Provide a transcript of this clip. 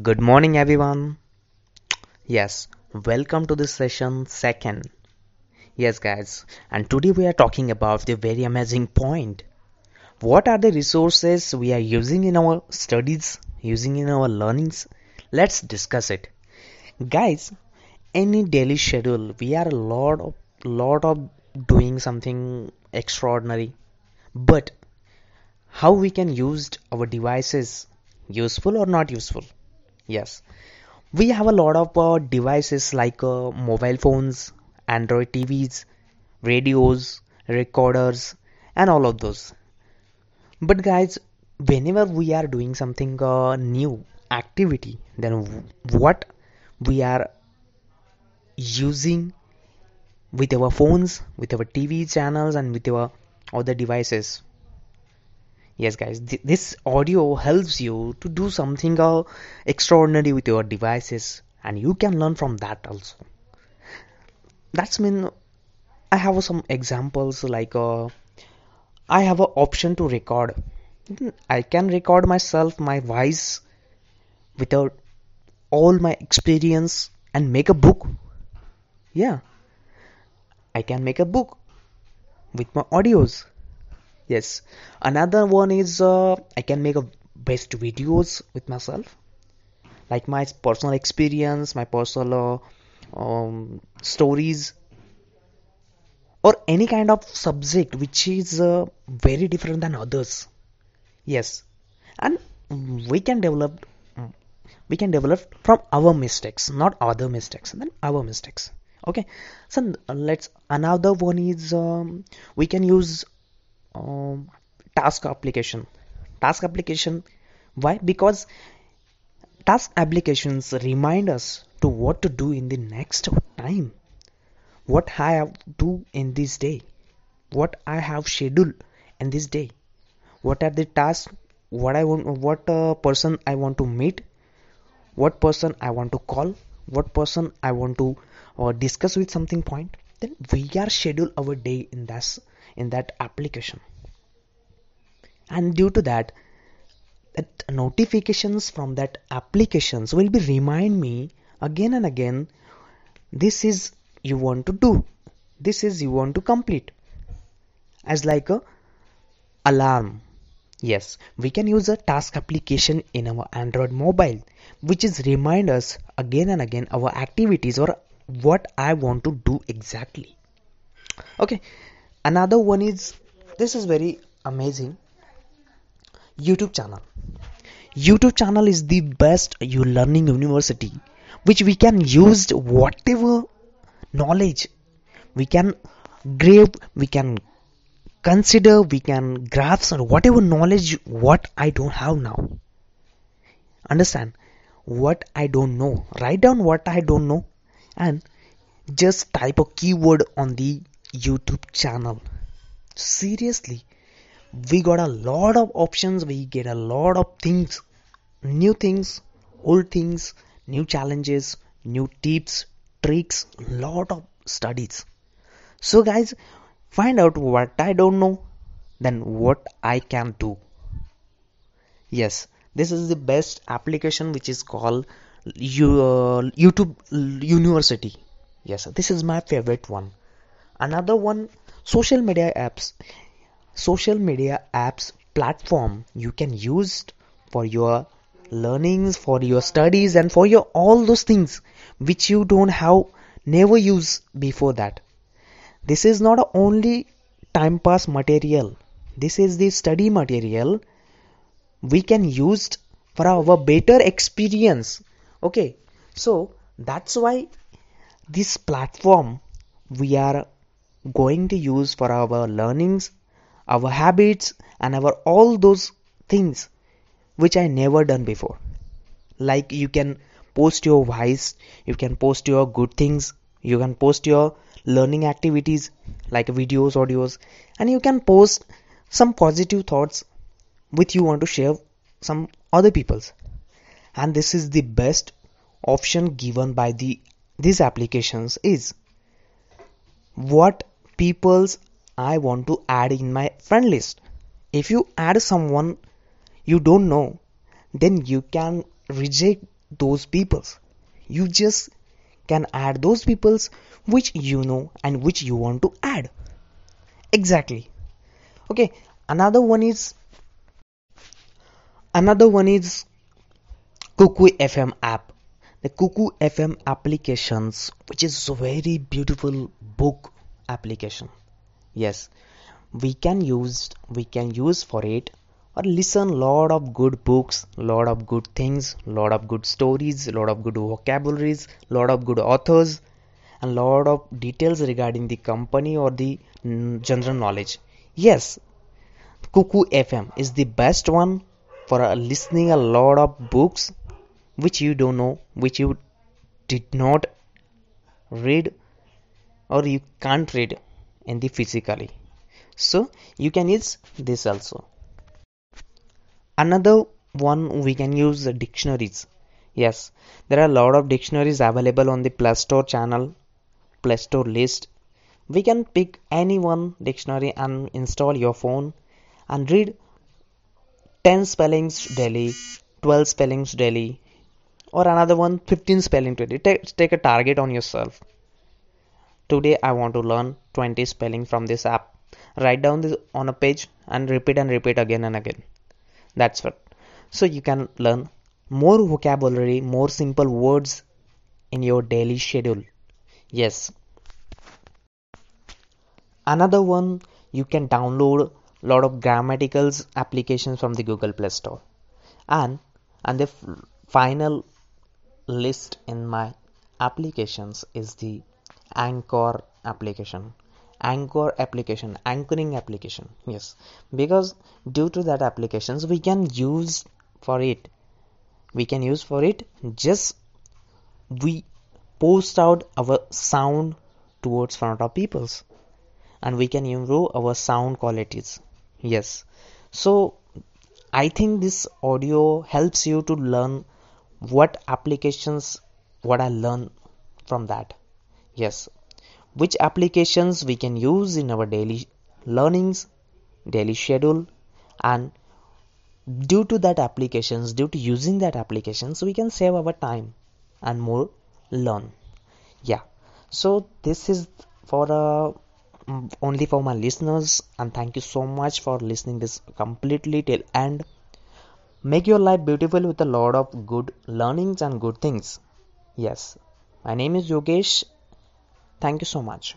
Good morning, everyone. Yes, welcome to this session second. Yes, guys, and today we are talking about the very amazing point. What are the resources we are using in our studies, using in our learnings? Let's discuss it. Guys, any daily schedule, we are a lot of lot of doing something extraordinary, but how we can use our devices useful or not useful? Yes, we have a lot of uh, devices like uh, mobile phones, Android TVs, radios, recorders, and all of those. But guys, whenever we are doing something uh, new activity, then what we are using with our phones, with our TV channels, and with our other devices. Yes, guys, th- this audio helps you to do something uh, extraordinary with your devices, and you can learn from that also. That's mean I have some examples like uh, I have an option to record. I can record myself, my voice, without all my experience and make a book. Yeah, I can make a book with my audios. Yes, another one is uh, I can make a best videos with myself, like my personal experience, my personal uh, um, stories, or any kind of subject which is uh, very different than others. Yes, and we can develop we can develop from our mistakes, not other mistakes, then our mistakes. Okay, so let's another one is um, we can use um, task application. Task application why? Because task applications remind us to what to do in the next time. What i have to do in this day. What i have scheduled in this day. What are the tasks what i want what uh, person i want to meet. What person i want to call. What person i want to uh, discuss with something point. Then we are schedule our day in that in that application. And due to that that notifications from that applications will be remind me again and again this is you want to do this is you want to complete. As like a alarm. Yes we can use a task application in our android mobile which is remind us again and again our activities or what i want to do exactly. Okay another one is this is very amazing. Youtube channel. Youtube channel is the best you learning university which we can use whatever knowledge we can grab we can consider we can grasp or whatever knowledge what i don't have now. Understand? What i don't know. Write down what i don't know and just type a keyword on the youtube channel. Seriously we got a lot of options. We get a lot of things. New things old things new challenges new tips tricks lot of studies. So guys find out what i don't know then what i can do. Yes this is the best application which is called uh, youtube university. Yes this is my favorite one another one social media apps. Social media apps platform you can use for your learnings for your studies and for your all those things which you don't have never use before that. This is not only time pass material. This is the study material we can use for our better experience. Okay so that's why this platform we are going to use for our learnings our habits and our all those things which i never done before. Like you can post your voice you can post your good things you can post your learning activities like videos audios and you can post some positive thoughts with you want to share some other people's. And this is the best option given by the these applications is what people's I want to add in my friend list. If you add someone you don't know, then you can reject those peoples. You just can add those peoples which you know and which you want to add. Exactly. Okay another one is another one is Kuku FM app. The Kuku FM applications which is a very beautiful book application. Yes we can use we can use for it or listen lot of good books lot of good things lot of good stories lot of good vocabularies lot of good authors and lot of details regarding the company or the general knowledge. Yes kuku fm is the best one for uh, listening a lot of books which you don't know which you did not read or you can't read in the physically. So you can use this also. Another one we can use the dictionaries. Yes there are a lot of dictionaries available on the play store channel play store list. We can pick any one dictionary and install your phone and read 10 spellings daily 12 spellings daily or another one 15 spelling daily. Take, take a target on yourself today i want to learn 20 spelling from this app. Write down this on a page and repeat and repeat again and again. That's what. So you can learn more vocabulary more simple words in your daily schedule. Yes. Another one you can download a lot of grammaticals applications from the google play store. And and the final list in my applications is the anchor application. Anchor application anchoring application yes. Because due to that applications we can use for it. We can use for it just we post out our sound towards front of peoples. And we can improve our sound qualities yes. So i think this audio helps you to learn what applications what i learn from that yes. Which applications we can use in our daily learnings daily schedule and due to that applications due to using that applications we can save our time and more learn. Yeah. So this is for uh, only for my listeners and thank you so much for listening this completely till end. Make your life beautiful with a lot of good learnings and good things. Yes. My name is yogesh Thank you so much.